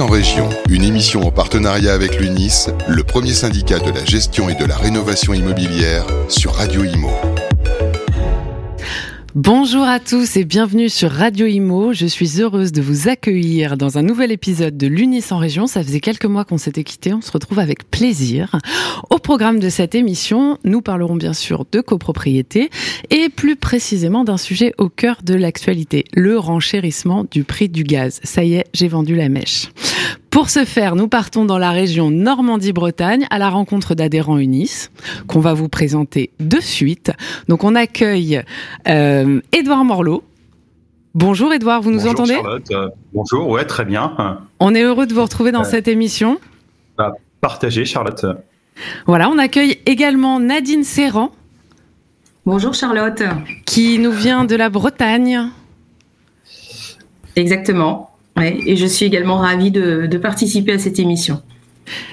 En une émission en partenariat avec l'UNIS, le premier syndicat de la gestion et de la rénovation immobilière sur Radio Imo. Bonjour à tous et bienvenue sur Radio Imo. Je suis heureuse de vous accueillir dans un nouvel épisode de l'UNIS en région. Ça faisait quelques mois qu'on s'était quitté, on se retrouve avec plaisir. Au programme de cette émission, nous parlerons bien sûr de copropriété et plus précisément d'un sujet au cœur de l'actualité, le renchérissement du prix du gaz. Ça y est, j'ai vendu la mèche. Pour ce faire, nous partons dans la région Normandie-Bretagne à la rencontre d'adhérents UNIS qu'on va vous présenter de suite. Donc on accueille euh, Édouard Morlot. Bonjour Édouard, vous nous Bonjour entendez? Charlotte. Euh, bonjour, ouais, très bien. On est heureux de vous retrouver dans Ouais. cette émission. Bah, partagez Charlotte. Voilà, on accueille également Nadine Serran Bonjour Charlotte. qui nous vient de la Bretagne. Exactement. Ouais, et je suis également ravie de, de participer à cette émission.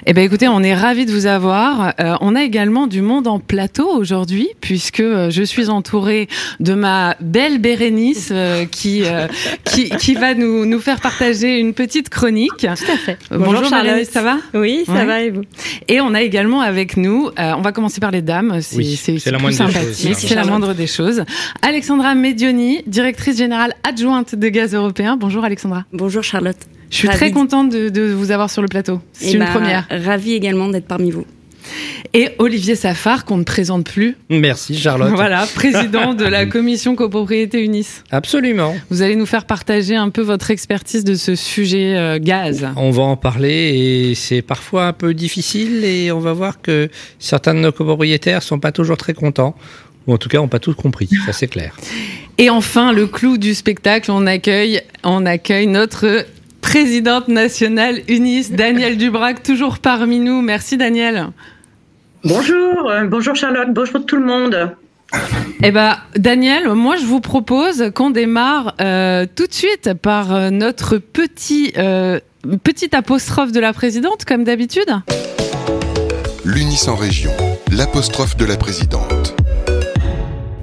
Eh ben écoutez, on est ravis de vous avoir. Euh, on a également du monde en plateau aujourd'hui, puisque euh, je suis entourée de ma belle Bérénice euh, qui, euh, qui qui va nous nous faire partager une petite chronique. Tout à fait. Bonjour, Charlotte. Bérénice, ça va? Oui, ça Ouais. va et vous? Et on a également avec nous, euh, on va commencer par les dames, c'est Oui, la moindre sympathique, choses, c'est la moindre des choses. Alexandra Medioni, directrice générale adjointe de Gaz Européen. Bonjour Alexandra. Bonjour Charlotte. Je suis Ravie très contente de, de vous avoir sur le plateau. C'est Eh une ben, première. Ravie également d'être parmi vous. Et Olivier Safar, qu'on ne présente plus. Merci Charlotte. Voilà, président de la commission copropriété Unis. Absolument. Vous allez nous faire partager un peu votre expertise de ce sujet euh, gaz. On va en parler et c'est parfois un peu difficile et on va voir que certains de nos copropriétaires sont pas toujours très contents ou en tout cas n'ont pas tout compris, ça c'est clair. Et enfin, le clou du spectacle, on accueille, on accueille notre présidente nationale Unis, Daniel Dubrac, toujours parmi nous. Merci Daniel. Bonjour, bonjour Charlotte, bonjour tout le monde. Eh ben, Daniel, moi je vous propose qu'on démarre euh, tout de suite par euh, notre petit euh, petite apostrophe de la présidente, comme d'habitude. L'UNIS en région, l'apostrophe de la présidente.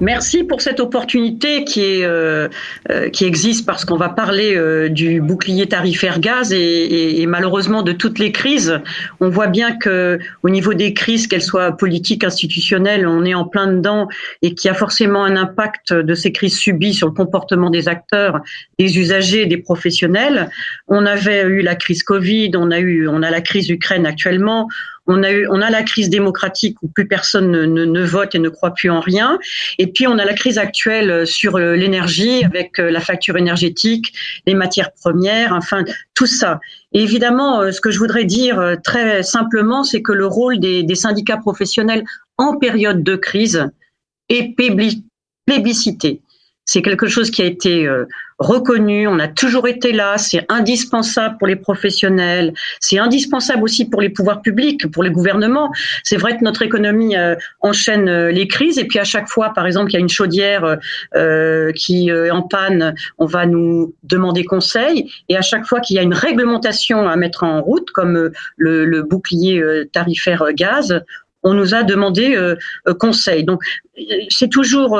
Merci pour cette opportunité qui est euh, euh, qui existe parce qu'on va parler euh, du bouclier tarifaire gaz et, et- et malheureusement de toutes les crises. On voit bien que au niveau des crises, qu'elles soient politiques, institutionnelles, on est en plein dedans et qu'il y a forcément un impact de ces crises subies sur le comportement des acteurs, des usagers, des professionnels. On avait eu la crise Covid, on a eu on a la crise Ukraine actuellement. On a la crise démocratique où plus personne ne, vote et ne croit plus en rien. Et puis, on a la crise actuelle sur euh, l'énergie avec euh, la facture énergétique, les matières premières, enfin, tout ça. Évidemment, euh, ce que je voudrais dire euh, très simplement, c'est que le rôle des, syndicats professionnels en période de crise est plébiscité. C'est quelque chose qui a été euh, reconnu, on a toujours été là, c'est indispensable pour les professionnels, c'est indispensable aussi pour les pouvoirs publics, pour les gouvernements. C'est vrai que notre économie euh, enchaîne euh, les crises. Et puis à chaque fois, par exemple, il y a une chaudière qui est en panne, on va nous demander conseil. Et à chaque fois qu'il y a une réglementation à mettre en route, comme le, bouclier tarifaire gaz, on nous a demandé conseil. Donc c'est toujours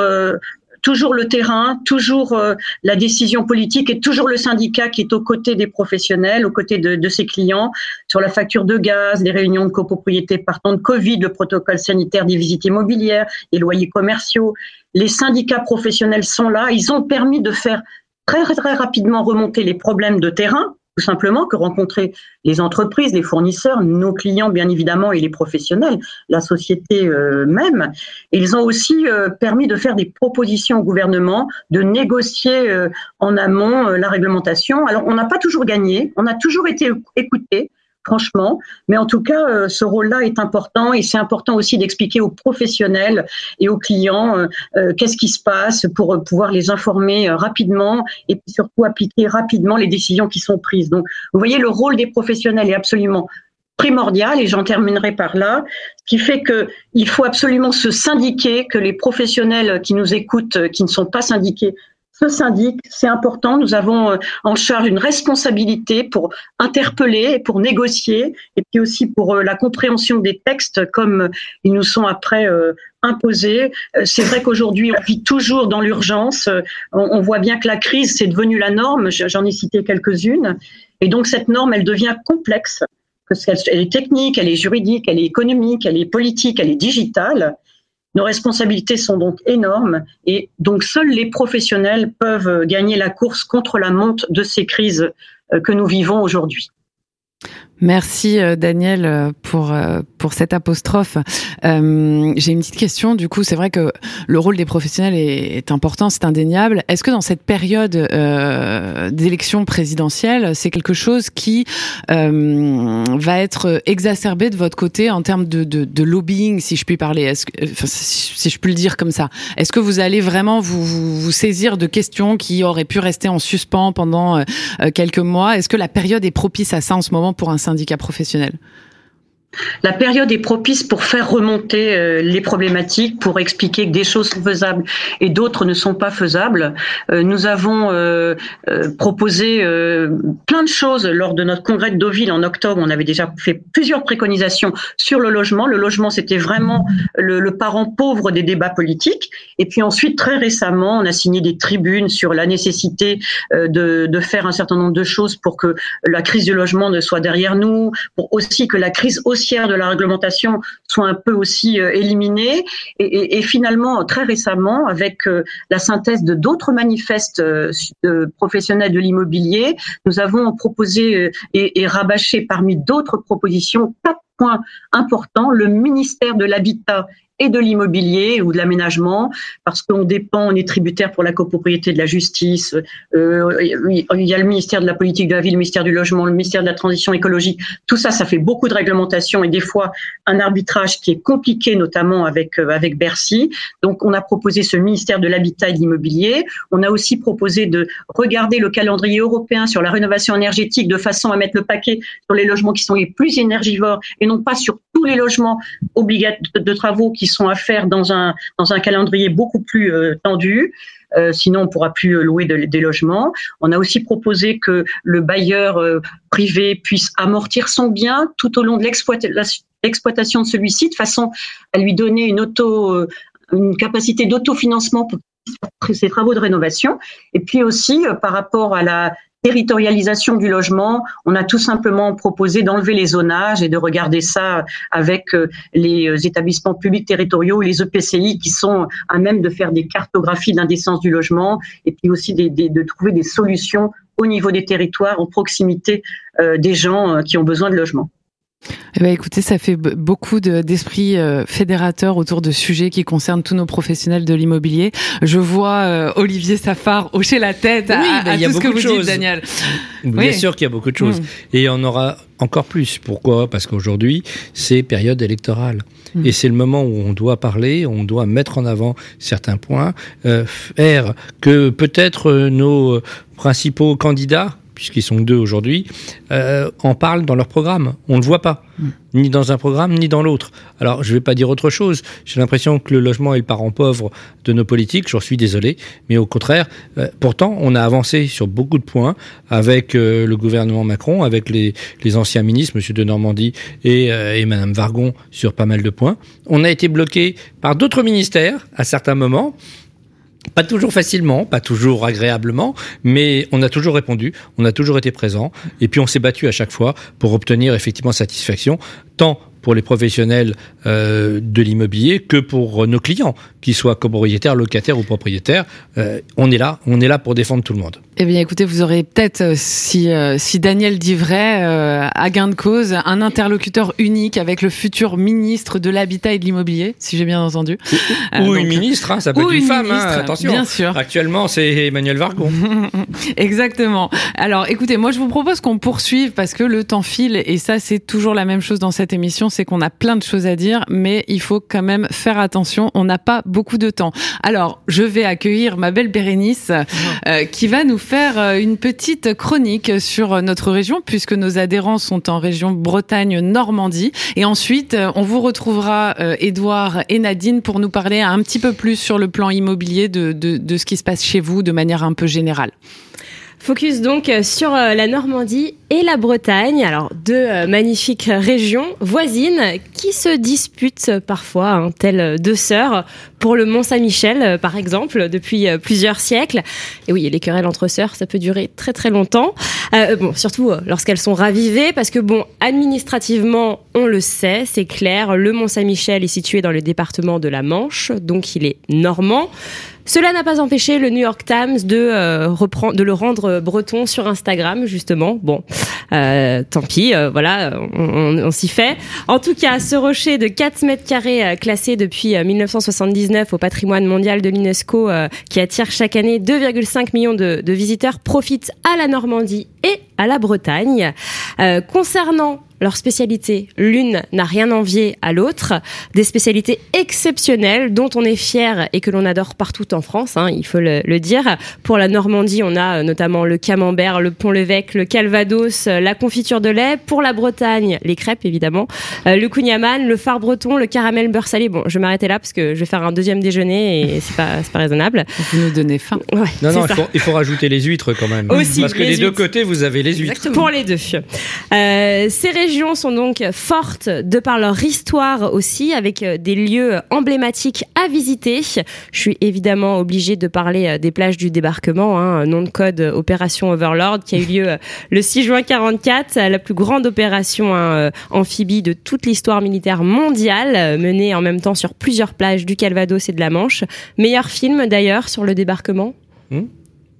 toujours le terrain, toujours euh, la décision politique et toujours le syndicat qui est aux côtés des professionnels, aux côtés de, de ses clients sur la facture de gaz, les réunions de copropriété partant de Covid, le protocole sanitaire des visites immobilières, les loyers commerciaux. Les syndicats professionnels sont là. Ils ont permis de faire très, très rapidement remonter les problèmes de terrain, tout simplement, que rencontraient les entreprises, les fournisseurs, nos clients, bien évidemment, et les professionnels, la société euh, même. Ils ont aussi euh, permis de faire des propositions au gouvernement, de négocier euh, en amont euh, la réglementation. Alors, on n'a pas toujours gagné, on a toujours été écoutés, franchement, mais en tout cas, euh, ce rôle-là est important et c'est important aussi d'expliquer aux professionnels et aux clients euh, euh, qu'est-ce qui se passe pour pouvoir les informer rapidement et surtout appliquer rapidement les décisions qui sont prises. Donc, vous voyez, le rôle des professionnels est absolument primordial et j'en terminerai par là, ce qui fait que il faut absolument se syndiquer, que les professionnels qui nous écoutent, qui ne sont pas syndiqués, ce syndic, c'est important. Nous avons en charge une responsabilité pour interpeller, pour négocier, et puis aussi pour la compréhension des textes comme ils nous sont après imposés. C'est vrai qu'aujourd'hui, on vit toujours dans l'urgence. On voit bien que la crise, c'est devenu la norme. J'en ai cité quelques-unes. Et donc, cette norme, elle devient complexe. Elle est technique, elle est juridique, elle est économique, elle est politique, elle est digitale. Nos responsabilités sont donc énormes et donc seuls les professionnels peuvent gagner la course contre la monte de ces crises euh, que nous vivons aujourd'hui. Merci euh, Daniel euh, pour euh, pour cette apostrophe. Euh, J'ai une petite question. Du coup, c'est vrai que le rôle des professionnels est, est important, c'est indéniable. Est-ce que dans cette période euh, d'élection présidentielle, c'est quelque chose qui euh, va être exacerbé de votre côté en termes de, de, de lobbying, si je puis parler, est-ce que, enfin, si je puis le dire comme ça Est-ce que vous allez vraiment vous, vous, vous, saisir de questions qui auraient pu rester en suspens pendant quelques mois? Est-ce que la période est propice à ça en ce moment pour un syndicats professionnels la période est propice pour faire remonter euh, les problématiques, pour expliquer que des choses sont faisables et d'autres ne sont pas faisables. Euh, nous avons euh, proposé plein de choses lors de notre congrès de Deauville en octobre. On avait déjà fait plusieurs préconisations sur le logement. Le logement, c'était vraiment le, parent pauvre des débats politiques. Et puis ensuite, très récemment, on a signé des tribunes sur la nécessité de, de faire un certain nombre de choses pour que la crise du logement ne soit derrière nous, pour aussi que la crise aussi de la réglementation soit un peu aussi euh, éliminés. Et, et, finalement, très récemment, avec euh, la synthèse de d'autres manifestes euh, professionnels de l'immobilier, nous avons proposé et, et rabâché parmi d'autres propositions quatre points importants. Le ministère de l'Habitat et de l'immobilier ou de l'aménagement, parce qu'on dépend, on est tributaire pour la copropriété de la justice. Euh, il y a le ministère de la politique de la ville, le ministère du logement, le ministère de la transition écologique. Tout ça, ça fait beaucoup de réglementation et des fois un arbitrage qui est compliqué, notamment avec euh, avec Bercy. Donc, on a proposé ce ministère de l'habitat et de l'immobilier. On a aussi proposé de regarder le calendrier européen sur la rénovation énergétique de façon à mettre le paquet sur les logements qui sont les plus énergivores et non pas sur tous les logements de travaux qui à faire dans un, dans un calendrier beaucoup plus euh, tendu. Euh, sinon, on pourra plus euh, louer des logements. On a aussi proposé que le bailleur privé puisse amortir son bien tout au long de l'exploitation de celui-ci, de façon à lui donner une auto, une capacité d'autofinancement pour ses travaux de rénovation. Et puis aussi, par rapport à la territorialisation du logement, on a tout simplement proposé d'enlever les zonages et de regarder ça avec euh, les euh, établissements publics territoriaux, les EPCI qui sont à même de faire des cartographies d'indécence du logement et puis aussi de trouver des solutions au niveau des territoires, en proximité euh, des gens qui ont besoin de logement. Eh ben, écoutez, ça fait beaucoup d'esprit euh, fédérateur autour de sujets qui concernent tous nos professionnels de l'immobilier. Je vois euh, Olivier Safar hocher la tête à, ben, tout ce que vous dites, Daniel. Bien sûr qu'il y a beaucoup de choses. Mm. Et on aura encore plus. Pourquoi? Parce qu'aujourd'hui, c'est période électorale. Mm. Et c'est le moment où on doit parler, on doit mettre en avant certains points, euh, faire que peut-être nos principaux candidats puisqu'ils sont deux aujourd'hui, euh, en parlent dans leur programme. On ne le voit pas, mm. ni dans un programme, ni dans l'autre. Alors, je ne vais pas dire autre chose. J'ai l'impression que le logement est le parent pauvre de nos politiques, j'en suis désolé, mais au contraire, euh, pourtant, on a avancé sur beaucoup de points avec euh, le gouvernement Macron, avec les, les, anciens ministres, M. de Normandie et, et Mme Vargon, sur pas mal de points. On a été bloqué par d'autres ministères à certains moments. Pas toujours facilement, pas toujours agréablement, mais on a toujours répondu, on a toujours été présent, et puis on s'est battu à chaque fois pour obtenir effectivement satisfaction, tant pour les professionnels euh, de l'immobilier que pour nos clients, qu'ils soient copropriétaires, locataires ou propriétaires. Euh, on est là, on est là pour défendre tout le monde. Eh bien, écoutez, vous aurez peut-être, euh, si, euh, si Daniel dit vrai, euh, à gain de cause, un interlocuteur unique avec le futur ministre de l'Habitat et de l'Immobilier, si j'ai bien entendu. Ou, ou une ministre, hein, ça peut être une, femme, hein, attention. Bien sûr. Actuellement, c'est Emmanuel Vargon. Exactement. Alors, écoutez, moi, je vous propose qu'on poursuive parce que le temps file et ça, c'est toujours la même chose dans cette émission, c'est qu'on a plein de choses à dire, mais il faut quand même faire attention. On n'a pas beaucoup de temps. Alors, je vais accueillir ma belle Bérénice euh, qui va nous faire euh, une petite chronique sur notre région puisque nos adhérents sont en région Bretagne-Normandie. Et ensuite, euh, on vous retrouvera Édouard et Nadine pour nous parler un petit peu plus sur le plan immobilier de, de, de ce qui se passe chez vous de manière un peu générale. Focus donc euh, sur euh, la Normandie et la Bretagne, alors deux euh, magnifiques régions voisines qui se disputent parfois, hein, telles deux sœurs, pour le Mont Saint-Michel par exemple, depuis plusieurs siècles. Et oui, les querelles entre sœurs, ça peut durer très très longtemps. bon, surtout lorsqu'elles sont ravivées, parce que bon, administrativement, on le sait, c'est clair, le Mont Saint-Michel est situé dans le département de la Manche, donc il est normand. Cela n'a pas empêché le New York Times de euh, de le rendre breton sur Instagram justement. Bon, euh, tant pis, euh, voilà, on, on, s'y fait. En tout cas, ce rocher de 4 mètres carrés classé depuis 1979 au patrimoine mondial de l'UNESCO, qui attire chaque année 2,5 millions de, de visiteurs, profite à la Normandie et à la Bretagne. concernant leur spécialité, l'une n'a rien envié à l'autre. Des spécialités exceptionnelles dont on est fier et que l'on adore partout en France, hein, il faut le, dire. Pour la Normandie, on a euh, notamment le camembert, le pont-l'évêque, le calvados, euh, la confiture de lait. Pour la Bretagne, les crêpes évidemment, euh, le kouign-amann, le phare breton, le caramel beurre salé. Bon, je vais m'arrêter là parce que je vais faire un deuxième déjeuner et c'est pas, pas raisonnable. Vous nous donnez faim. non, non, il faut, rajouter les huîtres quand même. Aussi, parce que des deux côtés, vous avez les huîtres. Pour les deux. ces régions régions sont donc fortes de par leur histoire aussi, avec euh, des lieux emblématiques à visiter. Je suis évidemment obligée de parler euh, des plages du débarquement, hein, nom de code euh, Opération Overlord, qui a eu lieu le 6 juin 44, la plus grande opération hein, amphibie de toute l'histoire militaire mondiale, menée en même temps sur plusieurs plages du Calvados et de la Manche. Meilleur film d'ailleurs sur le débarquement? Hmm?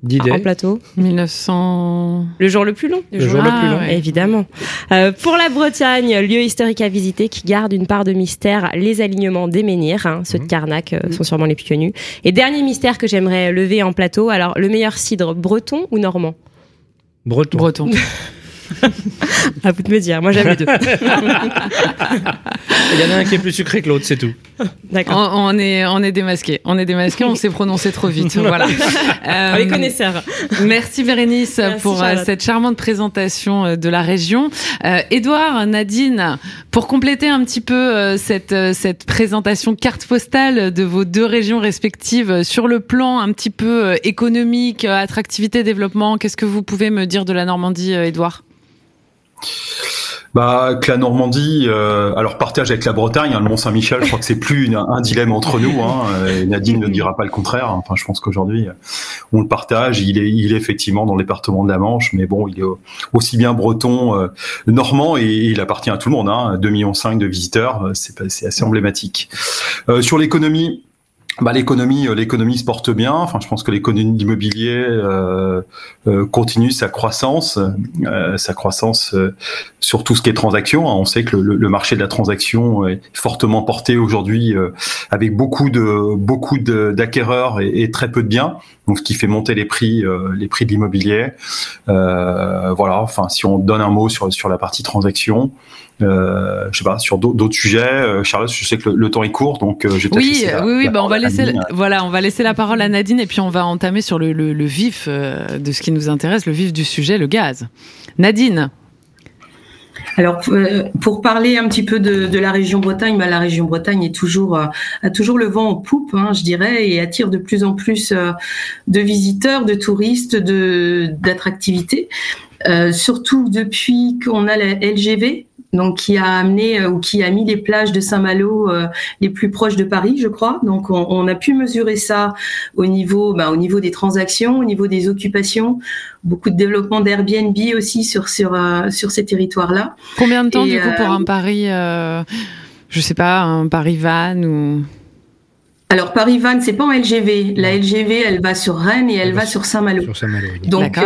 En plateau 1900. Le jour le plus long. Le, jour, le plus long. Évidemment. Euh, pour la Bretagne, lieu historique à visiter qui garde une part de mystère, les alignements des menhirs, hein, ceux de mhm. Carnac euh, sont sûrement les plus connus. Et dernier mystère que j'aimerais lever en plateau, alors le meilleur cidre breton ou normand? Breton. Breton. à vous de me dire. Moi, j'aime les deux. Il y en a un qui est plus sucré que l'autre, c'est tout. D'accord. On, est, on est démasqué. On est démasqué. On s'est prononcé trop vite. Voilà. Euh, les connaisseurs. Merci Bérénice pour euh, cette charmante présentation euh, de la région. Euh, Edouard, Nadine, pour compléter un petit peu cette, cette présentation carte postale de vos deux régions respectives sur le plan un petit peu économique, attractivité, développement, qu'est-ce que vous pouvez me dire de la Normandie, Edouard bah, que la Normandie, euh, alors partage avec la Bretagne, hein, le Mont Saint-Michel, je crois que c'est plus un dilemme entre nous. Hein, Nadine ne dira pas le contraire. Hein. Enfin, je pense qu'aujourd'hui, on le partage. Il est, il est effectivement dans le département de la Manche, mais bon, il est aussi bien breton, euh, normand, et, il appartient à tout le monde. Hein, 2,5 millions de visiteurs, c'est assez emblématique. Euh, sur l'économie, bah, l'économie, euh, l'économie se porte bien. Enfin, je pense que l'économie d'immobilier euh, euh, continue sa croissance, euh, sa croissance euh, sur tout ce qui est transaction. On sait que le, marché de la transaction est fortement porté aujourd'hui, avec beaucoup de beaucoup d'acquéreurs et, et, très peu de biens. Donc, ce qui fait monter les prix, les prix de l'immobilier. voilà. Enfin, si on donne un mot sur sur la partie transaction. Euh, je sais pas sur d'autres sujets. Euh, Charlotte, je sais que le, temps est court, donc euh, je vais oui, oui, oui, bah on va laisser, voilà, on va laisser la parole à Nadine et puis on va entamer sur le, le, le vif de ce qui nous intéresse, le vif du sujet, le gaz. Nadine. Alors, pour parler un petit peu de, de la région Bretagne, bah, la région Bretagne est toujours a toujours le vent en poupe, hein, je dirais, et attire de plus en plus de visiteurs, de touristes, de d'attractivités. Euh, surtout depuis qu'on a la LGV, donc qui a amené euh, ou qui a mis les plages de Saint-Malo euh, les plus proches de Paris, je crois. Donc on, on a pu mesurer ça au niveau, bah, au niveau des transactions, au niveau des occupations, beaucoup de développement d'Airbnb aussi sur sur euh, sur ces territoires-là. Combien de temps du coup pour un Paris, je sais pas, un Paris van ou? Alors Paris Van, c'est pas en LGV. La LGV, elle va sur Rennes et elle, va, sur Saint-Malo. Sur Saint-Malo. Donc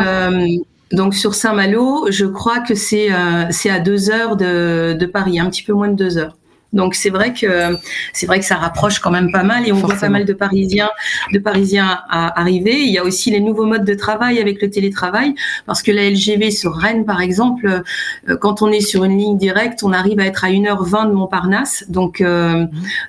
donc sur Saint-Malo, je crois que c'est euh, à deux heures de, de Paris, un petit peu moins de deux heures. Donc c'est vrai que c'est vrai que ça rapproche quand même pas mal et on voit pas mal de Parisiens de Parisiens arriver. Il y a aussi les nouveaux modes de travail avec le télétravail parce que la LGV sur Rennes par exemple, euh, quand on est sur une ligne directe, on arrive à être à 1h20 de Montparnasse. Donc euh,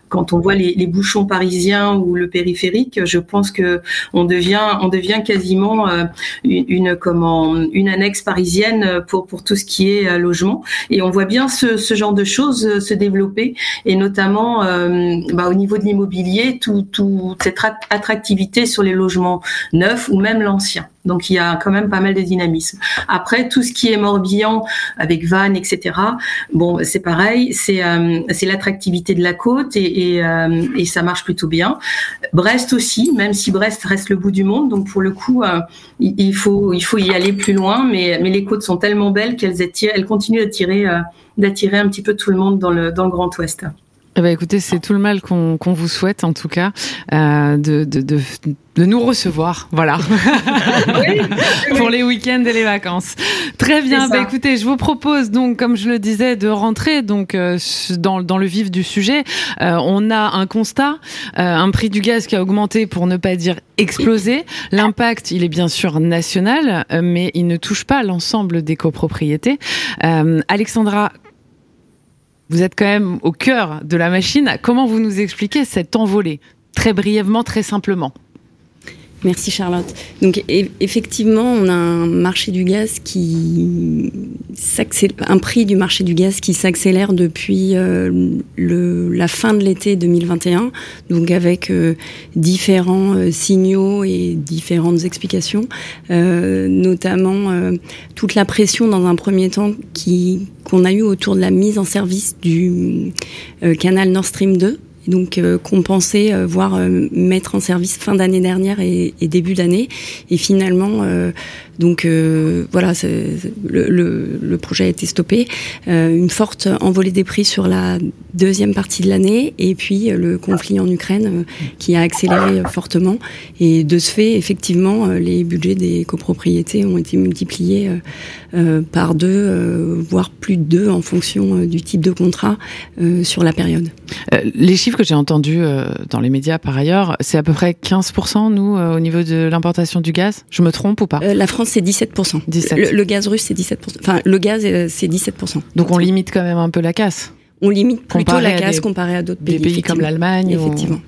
quand on voit les, bouchons parisiens ou le périphérique, je pense que on devient on devient quasiment euh, une, une comment une annexe parisienne pour pour tout ce qui est logement et on voit bien ce, ce genre de choses se développer et notamment euh, bah, au niveau de l'immobilier, toute cette attractivité sur les logements neufs ou même l'ancien. Donc il y a quand même pas mal de dynamisme. Après tout ce qui est Morbihan avec Vannes, etc. Bon, c'est pareil, c'est euh, c'est l'attractivité de la côte et, euh, et, ça marche plutôt bien. Brest aussi, même si Brest reste le bout du monde, donc pour le coup il faut il faut y aller plus loin, mais mais les côtes sont tellement belles qu'elles elles continuent d'attirer d'attirer un petit peu tout le monde dans le, dans le Grand Ouest. Eh ben, écoutez, c'est tout le mal qu'on vous souhaite en tout cas euh, de, de, de, de, nous recevoir, voilà, pour les week-ends et les vacances. Très bien. Bah, écoutez, je vous propose donc, comme je le disais, de rentrer donc euh, dans, dans, le vif du sujet. Euh, on a un constat, un prix du gaz qui a augmenté, pour ne pas dire explosé. L'impact, il est bien sûr national, mais il ne touche pas l'ensemble des copropriétés. Alexandra, vous êtes quand même au cœur de la machine. Comment vous nous expliquez cette envolée? Très brièvement, très simplement. Merci Charlotte. Donc effectivement, on a un marché du gaz qui un prix du marché du gaz qui s'accélère depuis euh, la fin de l'été 2021, donc avec euh, différents euh, signaux et différentes explications, notamment toute la pression dans un premier temps qu'on a eu autour de la mise en service du canal Nord Stream 2 donc euh, compenser, euh, voire euh, mettre en service fin d'année dernière et, et début d'année. Et finalement, donc euh, voilà, le, le, le, projet a été stoppé. Euh, une forte envolée des prix sur la deuxième partie de l'année et puis euh, le conflit en Ukraine qui a accéléré fortement. Et de ce fait, effectivement, les budgets des copropriétés ont été multipliés par deux, voire plus de deux en fonction du type de contrat sur la période. les chiffres que j'ai entendus dans les médias par ailleurs, c'est à peu près 15% nous au niveau de l'importation du gaz? Je me trompe ou pas? La France c'est 17%. Le, gaz russe, c'est 17%. Enfin, le gaz, euh, c'est 17%. Donc on limite quand même un peu la casse. On limite plutôt la casse comparé à d'autres pays. Des pays comme l'Allemagne. Effectivement.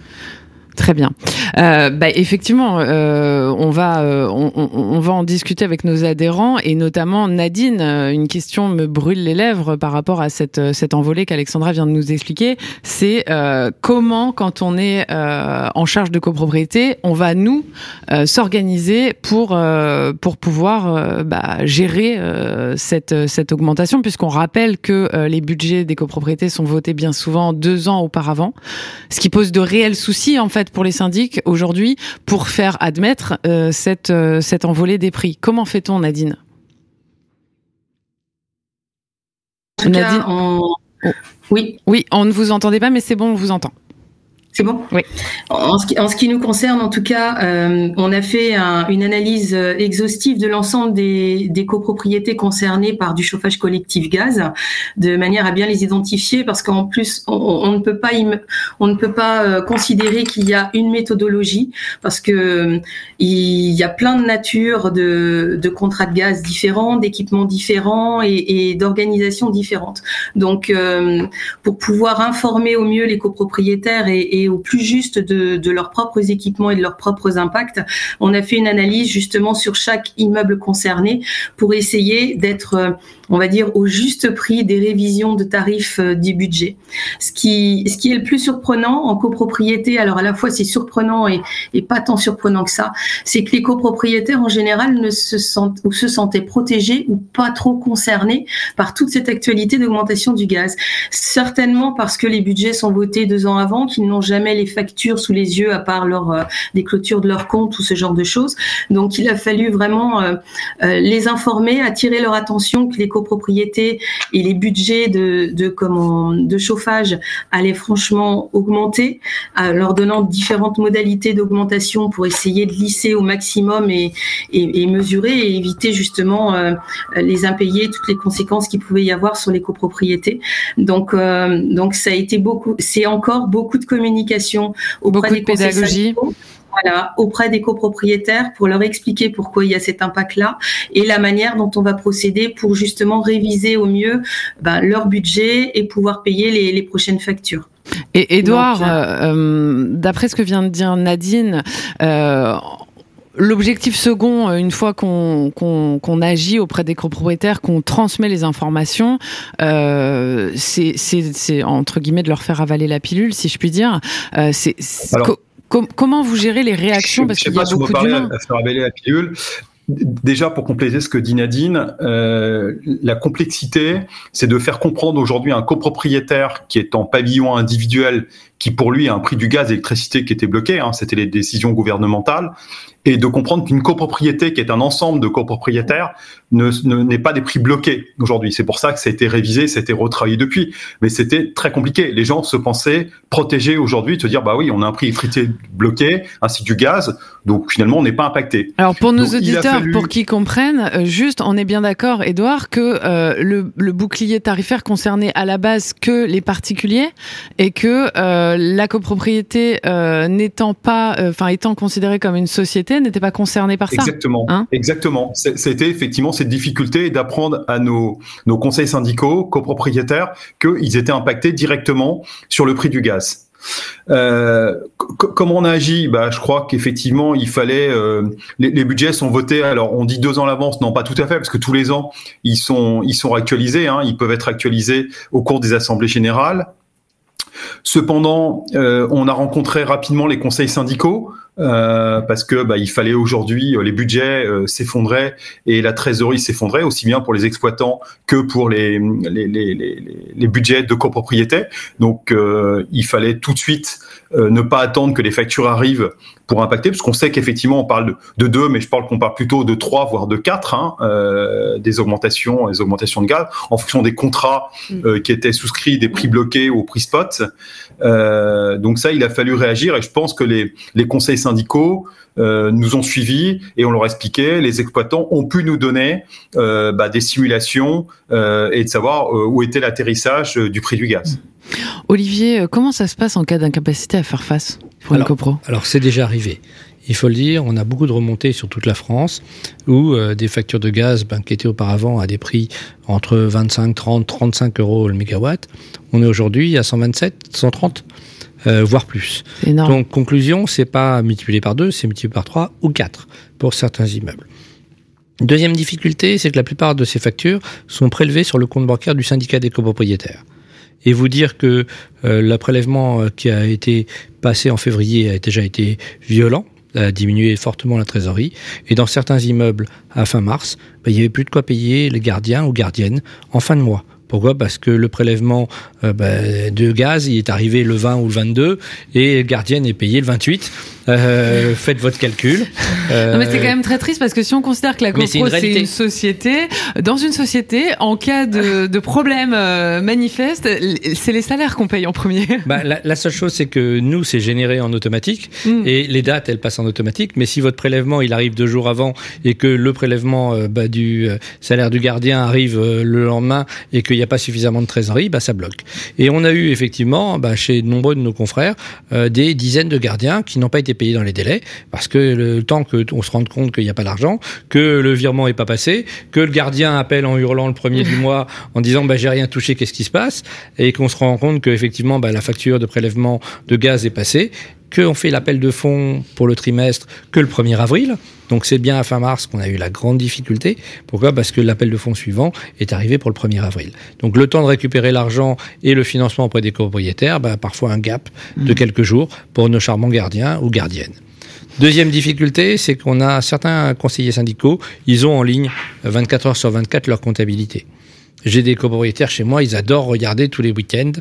Très bien. Euh, bah, effectivement, euh, on va euh, on, va en discuter avec nos adhérents et notamment Nadine. Euh, une question me brûle les lèvres par rapport à cette cette envolée qu'Alexandra vient de nous expliquer. C'est euh, comment, quand on est en charge de copropriété, on va nous s'organiser pour pour pouvoir bah, gérer cette cette augmentation, puisqu'on rappelle que les budgets des copropriétés sont votés bien souvent deux ans auparavant, ce qui pose de réels soucis en fait pour les syndics aujourd'hui pour faire admettre euh, cette, euh, cette envolée des prix Comment fait-on, Nadine? Nadine oh. Oui. Oui, on ne vous entendait pas, mais c'est bon, on vous entend. C'est bon? Oui. En ce, qui, en ce, qui, nous concerne, en tout cas, euh, on a fait un, une analyse euh, exhaustive de l'ensemble des, des, copropriétés concernées par du chauffage collectif gaz, de manière à bien les identifier, parce qu'en plus, on, on, ne peut pas, on ne peut pas euh, considérer qu'il y a une méthodologie, parce que euh, il y a plein de natures de, de contrats de gaz différents, d'équipements différents et, et d'organisations différentes. Donc, euh, pour pouvoir informer au mieux les copropriétaires et, et au plus juste de, de, leurs propres équipements et de leurs propres impacts. On a fait une analyse justement sur chaque immeuble concerné pour essayer d'être on va dire, au juste prix des révisions de tarifs euh, du budget. Ce qui, est le plus surprenant en copropriété, alors à la fois c'est surprenant et, pas tant surprenant que ça, c'est que les copropriétaires en général ne se sentent ou se sentaient protégés ou pas trop concernés par toute cette actualité d'augmentation du gaz. Certainement parce que les budgets sont votés deux ans avant, qu'ils n'ont jamais les factures sous les yeux à part leur euh, des clôtures de leur compte ou ce genre de choses. Donc il a fallu vraiment euh, les informer, attirer leur attention que les copropriétés et les budgets de de comment de chauffage allaient franchement augmenter, leur donnant différentes modalités d'augmentation pour essayer de lisser au maximum et, et, et mesurer et éviter justement les impayés, toutes les conséquences qu'il pouvait y avoir sur les copropriétés. Donc donc ça a été beaucoup, c'est encore beaucoup de communication auprès des pédagogie. Voilà, auprès des copropriétaires pour leur expliquer pourquoi il y a cet impact-là et la manière dont on va procéder pour justement réviser au mieux ben, leur budget et pouvoir payer les, les prochaines factures. Et Edouard, euh, euh, d'après ce que vient de dire Nadine, euh, L'objectif second, euh, une fois qu'on qu'on agit auprès des copropriétaires, qu'on transmet les informations, euh, c'est entre guillemets de leur faire avaler la pilule, si je puis dire. Euh, c'est comment vous gérez les réactions? Parce qu'il y a beaucoup d'humains. Faire avaler la pilule. Déjà, pour compléter ce que dit Nadine, euh, la complexité, c'est de faire comprendre aujourd'hui un copropriétaire qui est en pavillon individuel, qui pour lui a un prix du gaz et l'électricité qui était bloqué, hein, c'était les décisions gouvernementales, et de comprendre qu'une copropriété qui est un ensemble de copropriétaires ne n'est pas des prix bloqués aujourd'hui. C'est pour ça que ça a été révisé, ça a été retravaillé depuis. Mais c'était très compliqué. Les gens se pensaient protégés aujourd'hui de se dire bah oui, on a un prix électricité bloqué ainsi du gaz, donc finalement on n'est pas impacté. Alors pour nos auditeurs, pour qu'ils comprennent, euh, juste on est bien d'accord, Edouard, que euh, le, le, bouclier tarifaire concernait à la base que les particuliers et que euh, la copropriété n'étant pas, enfin étant considérée comme une société, n'était pas concernée par ça. Exactement. Hein Exactement. C'était effectivement cette difficulté d'apprendre à nos, nos conseils syndicaux, copropriétaires, qu'ils étaient impactés directement sur le prix du gaz. Euh, comment on a agi bah, Je crois qu'effectivement, il fallait. Euh, les, budgets sont votés. Alors, on dit deux ans à l'avance, non pas tout à fait, parce que tous les ans, ils sont ils sont actualisés. Hein, ils peuvent être actualisés au cours des assemblées générales. Cependant, euh, on a rencontré rapidement les conseils syndicaux euh, parce que bah, il fallait aujourd'hui euh, les budgets euh, s'effondraient et la trésorerie s'effondrait aussi bien pour les exploitants que pour les les, les, les, les budgets de copropriété. Donc il fallait tout de suite ne pas attendre que les factures arrivent pour impacter, parce qu'on sait qu'effectivement on parle de, deux, mais je parle qu'on parle plutôt de trois, voire de quatre, hein, des augmentations, des augmentations de gaz, en fonction des contrats mm. qui étaient souscrits, des prix bloqués ou au prix spot. Donc ça, il a fallu réagir, et je pense que les, les conseils syndicaux euh, nous ont suivis et on leur a expliqué. Les exploitants ont pu nous donner euh, bah, des simulations euh, et de savoir où était l'atterrissage du prix du gaz. Olivier, comment ça se passe en cas d'incapacité à faire face pour alors, une copro? Alors c'est déjà arrivé. Il faut le dire, on a beaucoup de remontées sur toute la France où des factures de gaz ben, qui étaient auparavant à des prix entre 25, 30, 35 euros le mégawatt, on est aujourd'hui à 127, 130. Euh, voire plus. Donc conclusion, c'est pas multiplié par deux, c'est multiplié par trois ou quatre pour certains immeubles. Deuxième difficulté, c'est que la plupart de ces factures sont prélevées sur le compte bancaire du syndicat des copropriétaires. Et vous dire que euh, le prélèvement euh, qui a été passé en février a déjà été violent, a diminué fortement la trésorerie. Et dans certains immeubles, à fin mars, bah, il n'y avait plus de quoi payer les gardiens ou gardiennes en fin de mois. Pourquoi? Parce que le prélèvement euh, bah, de gaz, il est arrivé le 20 ou le 22 et Gardienne est payé le 28. Euh, faites votre calcul. Euh... Non mais c'est quand même très triste parce que si on considère que la GoPro c'est une, société, dans une société, en cas de, de problème euh, manifeste, c'est les salaires qu'on paye en premier. Bah, la, la, seule chose c'est que nous c'est généré en automatique mm. et les dates elles passent en automatique. Mais si votre prélèvement il arrive deux jours avant et que le prélèvement euh, bah, du salaire du gardien arrive le lendemain et qu'il n'y a pas suffisamment de trésorerie, bah, ça bloque. Et on a eu effectivement bah, chez nombreux de nos confrères des dizaines de gardiens qui n'ont pas été payés dans les délais, parce que le temps qu'on se rende compte qu'il n'y a pas d'argent, que le virement n'est pas passé, que le gardien appelle en hurlant le premier du mois en disant bah, j'ai rien touché, qu'est-ce qui se passe, et qu'on se rend compte qu'effectivement bah, la facture de prélèvement de gaz est passée, qu'on fait l'appel de fonds pour le trimestre que le 1er avril. Donc c'est bien à fin mars qu'on a eu la grande difficulté. Pourquoi? Parce que l'appel de fonds suivant est arrivé pour le 1er avril. Donc le temps de récupérer l'argent et le financement auprès des copropriétaires, bah, parfois un gap de mmh. quelques jours pour nos charmants gardiens ou gardiennes. Deuxième difficulté, c'est qu'on a certains conseillers syndicaux, ils ont en ligne 24 heures sur 24 leur comptabilité. J'ai des copropriétaires chez moi, ils adorent regarder tous les week-ends.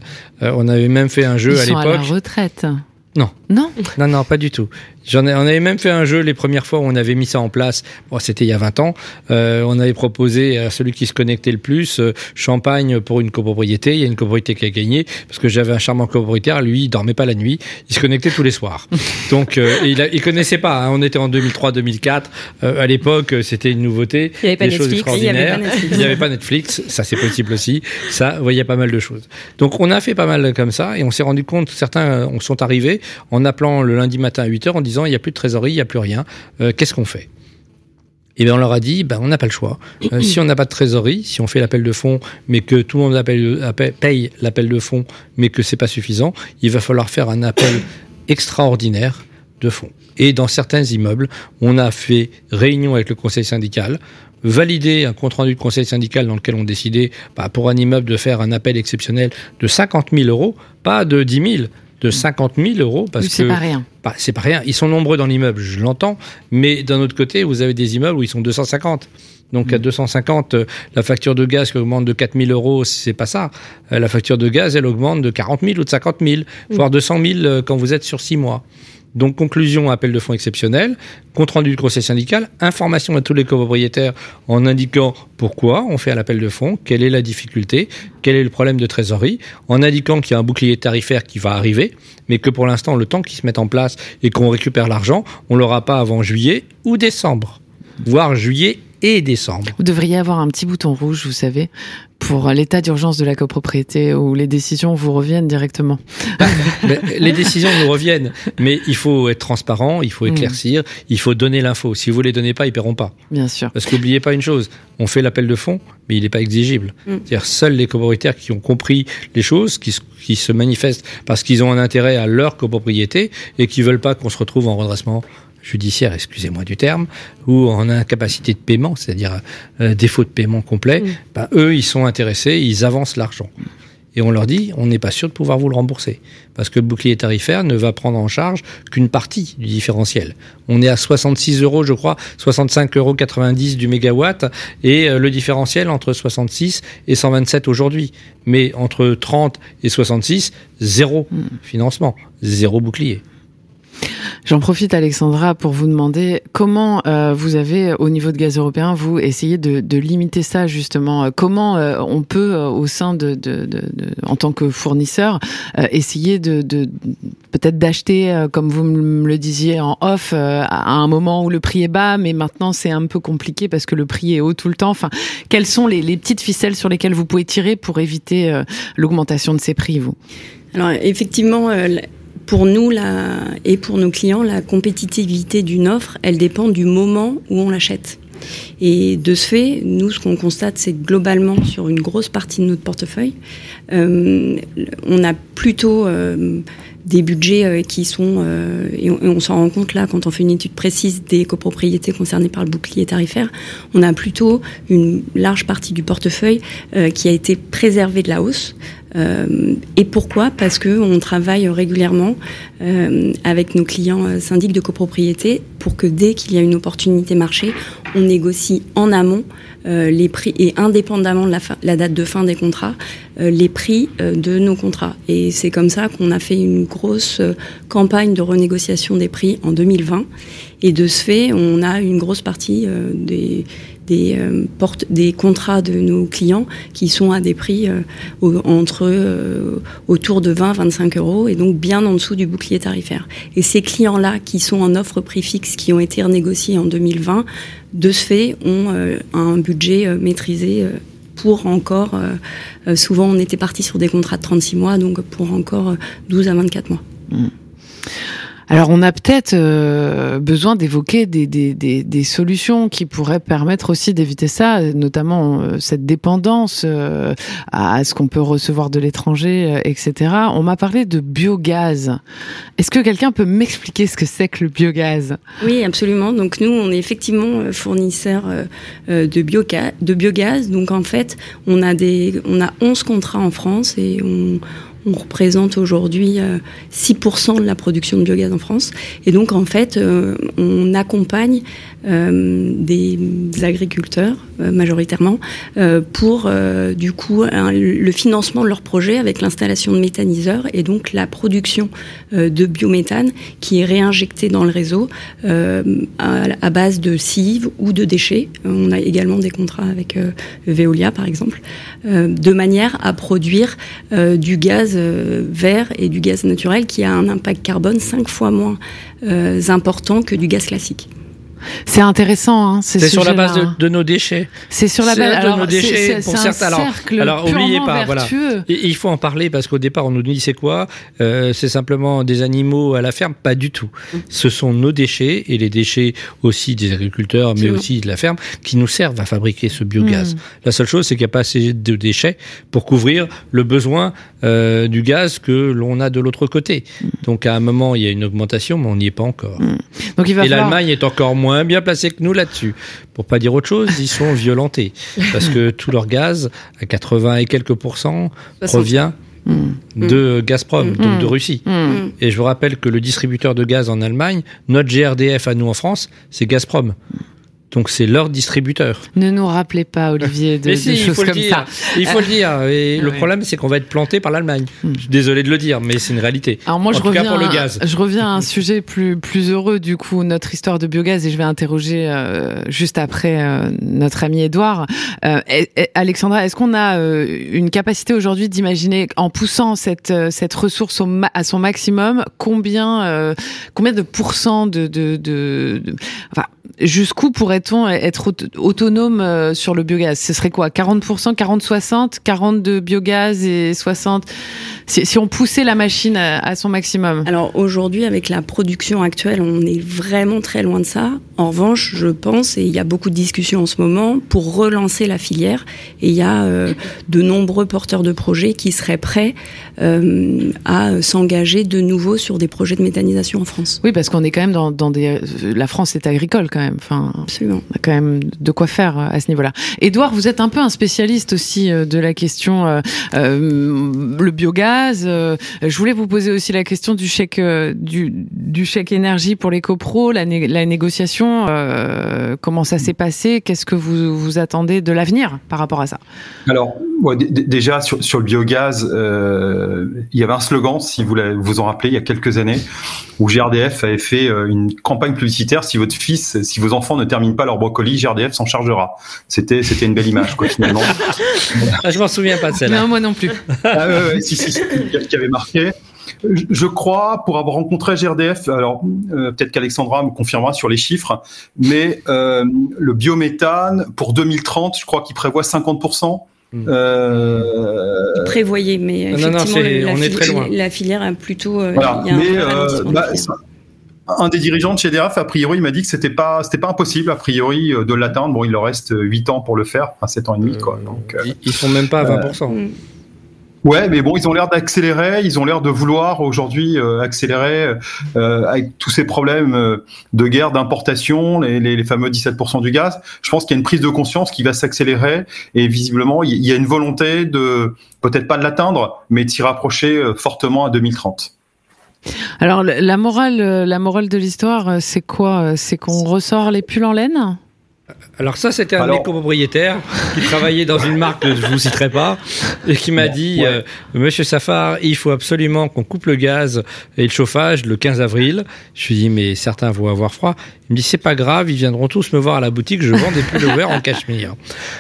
Euh, on avait même fait un jeu ils à l'époque. Ils sont à la retraite. Non. Non Non, non, pas du tout. J'en ai, on avait même fait un jeu les premières fois où on avait mis ça en place. Bon, c'était il y a 20 ans. Euh, on avait proposé à celui qui se connectait le plus euh, champagne pour une copropriété. Il y a une copropriété qui a gagné parce que j'avais un charmant copropriétaire. Lui, il dormait pas la nuit. Il se connectait tous les soirs. Donc, euh, il, a, il connaissait pas. Hein. On était en 2003-2004. Euh, à l'époque, c'était une nouveauté. Il n'y avait pas des choses Netflix. Avait extraordinaires. Il n'y avait pas Netflix. Ça, c'est possible aussi. Ça, vous voyez, il y a pas mal de choses. Donc, on a fait pas mal comme ça et on s'est rendu compte, certains euh, sont arrivés en appelant le lundi matin à 8 heures en disant il n'y a plus de trésorerie, il n'y a plus rien. Euh, Qu'est-ce qu'on fait? Et bien on leur a dit, ben, on n'a pas le choix. Euh, si on n'a pas de trésorerie, si on fait l'appel de fonds, mais que tout le monde appelle- appelle- paye l'appel de fonds, mais que c'est pas suffisant, il va falloir faire un appel extraordinaire de fonds. Et dans certains immeubles, on a fait réunion avec le conseil syndical, validé un compte rendu de conseil syndical dans lequel on décidait, bah, pour un immeuble, de faire un appel exceptionnel de 50 000 euros, pas de 10 000, de 50 000 euros, parce Oui, c'est que pas rien. bah, c'est pas rien. Ils sont nombreux dans l'immeuble, je l'entends, mais d'un autre côté, vous avez des immeubles où ils sont 250. Donc à 250, euh, la facture de gaz qui augmente de 4 000 euros, c'est pas ça. Euh, La facture de gaz, elle augmente de 40 000 ou de 50 000, voire de 100 000 euh, quand vous êtes sur 6 mois. Donc conclusion, appel de fonds exceptionnel, compte rendu du conseil syndical, information à tous les copropriétaires en indiquant pourquoi on fait un appel de fonds, quelle est la difficulté, quel est le problème de trésorerie, en indiquant qu'il y a un bouclier tarifaire qui va arriver, mais que pour l'instant, le temps qu'il se mette en place et qu'on récupère l'argent, on l'aura pas avant juillet ou décembre, voire juillet et décembre. Vous devriez avoir un petit bouton rouge, vous savez, pour l'état d'urgence de la copropriété où les décisions vous reviennent directement. Les décisions nous reviennent, mais il faut être transparent, il faut Mm. éclaircir, il faut donner l'info. Si vous les donnez pas, ils paieront pas. Bien sûr. Parce qu'oubliez pas une chose, on fait l'appel de fonds, mais il n'est pas exigible. Mm. C'est-à-dire seuls les copropriétaires qui ont compris les choses, qui, se- qui se manifestent parce qu'ils ont un intérêt à leur copropriété et qui veulent pas qu'on se retrouve en redressement judiciaire, excusez-moi du terme, ou en incapacité de paiement, c'est-à-dire euh, défaut de paiement complet, Mm. ben, eux, ils sont intéressés, ils avancent l'argent. Et on leur dit, on n'est pas sûr de pouvoir vous le rembourser. Parce que le bouclier tarifaire ne va prendre en charge qu'une partie du différentiel. On est à 66 euros, je crois, 65,90 euros du mégawatt, et euh, le différentiel entre 66 et 127 aujourd'hui. Mais entre 30 et 66, zéro financement, zéro bouclier. J'en profite, Alexandra, pour vous demander comment euh, vous avez, au niveau de gaz européen, vous essayé de, limiter ça justement. Euh, Comment euh, on peut, euh, au sein de, en tant que fournisseur, euh, essayer de, peut-être d'acheter, euh, comme vous me le disiez en off, euh, à un moment où le prix est bas, mais maintenant c'est un peu compliqué parce que le prix est haut tout le temps. Enfin, quelles sont les, les petites ficelles sur lesquelles vous pouvez tirer pour éviter euh, l'augmentation de ces prix, vous? Alors effectivement, euh, pour nous et pour nos clients, la compétitivité d'une offre, elle dépend du moment où on l'achète. Et de ce fait, nous, ce qu'on constate, c'est que globalement, sur une grosse partie de notre portefeuille, euh, on a plutôt euh, des budgets euh, qui sont, et on, s'en rend compte là quand on fait une étude précise des copropriétés concernées par le bouclier tarifaire, on a plutôt une large partie du portefeuille qui a été préservée de la hausse. Euh, et pourquoi? Parce que on travaille régulièrement euh, avec nos clients euh, syndics de copropriété pour que dès qu'il y a une opportunité marché, on négocie en amont les prix et indépendamment de la, la date de fin des contrats, les prix de nos contrats. Et c'est comme ça qu'on a fait une grosse campagne de renégociation des prix en 2020. Et de ce fait, on a une grosse partie des des, euh, des contrats de nos clients qui sont à des prix euh, entre euh, autour de 20-25 euros et donc bien en dessous du bouclier tarifaire. Et ces clients-là qui sont en offre prix fixe, qui ont été renégociés en 2020, de ce fait, ont un budget maîtrisé. pour encore, souvent on était parti sur des contrats de 36 mois, donc pour encore euh, 12 à 24 mois. Alors, on a peut-être euh, besoin d'évoquer des, des, des, des solutions qui pourraient permettre aussi d'éviter ça, notamment euh, cette dépendance euh, à ce qu'on peut recevoir de l'étranger, euh, etc. On m'a parlé de biogaz. Est-ce que quelqu'un peut m'expliquer ce que c'est que le biogaz? Oui, absolument. Donc nous, on est effectivement euh, fournisseur euh, euh, de, de biogaz. Donc en fait, on a des, on a 11 contrats en France et on, on représente aujourd'hui 6% de la production de biogaz en France. Et donc, en fait, on accompagne des agriculteurs majoritairement pour, du coup, le financement de leurs projets avec l'installation de méthaniseurs et donc la production de biométhane qui est réinjecté dans le réseau à, base de cives ou de déchets. On a également des contrats avec Veolia, par exemple, de manière à produire du gaz vert et du gaz naturel qui a un impact carbone cinq fois moins important que du gaz classique. C'est intéressant. Hein, c'est sur la base de, nos déchets. C'est sur la base de nos déchets pour certains. Alors, alors oubliez pas, voilà. Il faut en parler parce qu'au départ on nous dit c'est quoi? Euh, C'est simplement des animaux à la ferme? Pas du tout. Ce sont nos déchets et les déchets aussi des agriculteurs, mais aussi de la ferme, qui nous servent à fabriquer ce biogaz. Hmm. La seule chose, c'est qu'il n'y a pas assez de déchets pour couvrir le besoin euh, du gaz que l'on a de l'autre côté. Hmm. Donc à un moment, il y a une augmentation, mais on n'y est pas encore. Hmm. Donc il va et l'Allemagne est encore moins bien placés que nous là-dessus. Pour pas dire autre chose, ils sont violentés. Parce que tout leur gaz, à 80 et quelques pourcents, provient mmh. de Gazprom, donc mmh. de Russie. Mmh. Et je vous rappelle que le distributeur de gaz en Allemagne, notre GRDF à nous en France, c'est Gazprom. Donc c'est leur distributeur. Ne nous rappelez pas, Olivier, de, choses comme ça. Il faut le dire. Et le problème, c'est qu'on va être planté par l'Allemagne. Hmm. Je suis désolé de le dire, mais c'est une réalité. Alors moi, je reviens, pour le gaz. je reviens à un sujet plus plus heureux du coup, notre histoire de biogaz, et je vais interroger euh, juste après euh, notre ami Edouard. Euh, Alexandra, est-ce qu'on a une capacité aujourd'hui d'imaginer, en poussant cette cette ressource à son maximum, combien combien de pourcents de, de, de, de enfin jusqu'où pourrait-on être autonome euh, sur le biogaz? Ce serait quoi? 40%, 40-60 40 de biogaz et 60 si, on poussait la machine à, son maximum Alors aujourd'hui, avec la production actuelle, on est vraiment très loin de ça. En revanche, je pense, et il y a beaucoup de discussions en ce moment, pour relancer la filière, et il y a euh, de nombreux porteurs de projets qui seraient prêts euh, à s'engager de nouveau sur des projets de méthanisation en France. Oui, parce qu'on est quand même dans, dans des... La France est agricole quand même. Enfin, Absolument. On a quand même de quoi faire à ce niveau-là. Édouard, vous êtes un peu un spécialiste aussi euh, de la question le biogaz euh, je voulais vous poser aussi la question du chèque euh, du, du chèque énergie pour les copros, la, la négociation. Euh, comment ça s'est passé Qu'est-ce que vous vous attendez de l'avenir par rapport à ça? Alors déjà sur, sur, le biogaz, il y avait un slogan, si vous vous en rappelez, il y a quelques années, où GRDF avait fait une campagne publicitaire si votre fils, si vos enfants ne terminent pas leur brocoli, GRDF s'en chargera. C'était c'était une belle image quoi finalement. Ah, je m'en souviens pas de celle-là. Non, moi non plus. Ah, si, si, qui avait marqué. Je crois, pour avoir rencontré GRDF, alors euh, peut-être qu'Alexandra me confirmera sur les chiffres, mais euh, le biométhane pour 2030, je crois qu'il prévoit 50%. Hmm. Euh... Prévoyez, mais effectivement, la, on est très loin. la filière a plutôt. Euh, voilà. mais bah, un des dirigeants de chez GRDF, a priori, il m'a dit que c'était pas, c'était pas impossible, a priori, de l'atteindre. Bon, il leur reste 8 ans pour le faire, enfin 7 ans et demi, quoi. Donc, ils sont même pas à 20%. Ouais, mais bon, ils ont l'air d'accélérer, ils ont l'air de vouloir aujourd'hui euh, accélérer euh, avec tous ces problèmes euh, de guerre, d'importation, les, les, les, fameux 17% du gaz. Je pense qu'il y a une prise de conscience qui va s'accélérer et visiblement, il y a une volonté de peut-être pas de l'atteindre, mais de s'y rapprocher fortement à 2030. Alors la morale, la morale de l'histoire, c'est quoi? C'est qu'on ressort les pulls en laine? Alors ça, c'était un Alors... copropriétaire qui travaillait dans une marque que je vous citerai pas et qui m'a dit, euh, Monsieur Safar, il faut absolument qu'on coupe le gaz et le chauffage le 15 avril. Je lui dis, mais certains vont avoir froid. Il me dit, c'est pas grave, ils viendront tous me voir à la boutique, je vends des pulls ouverts en cachemire.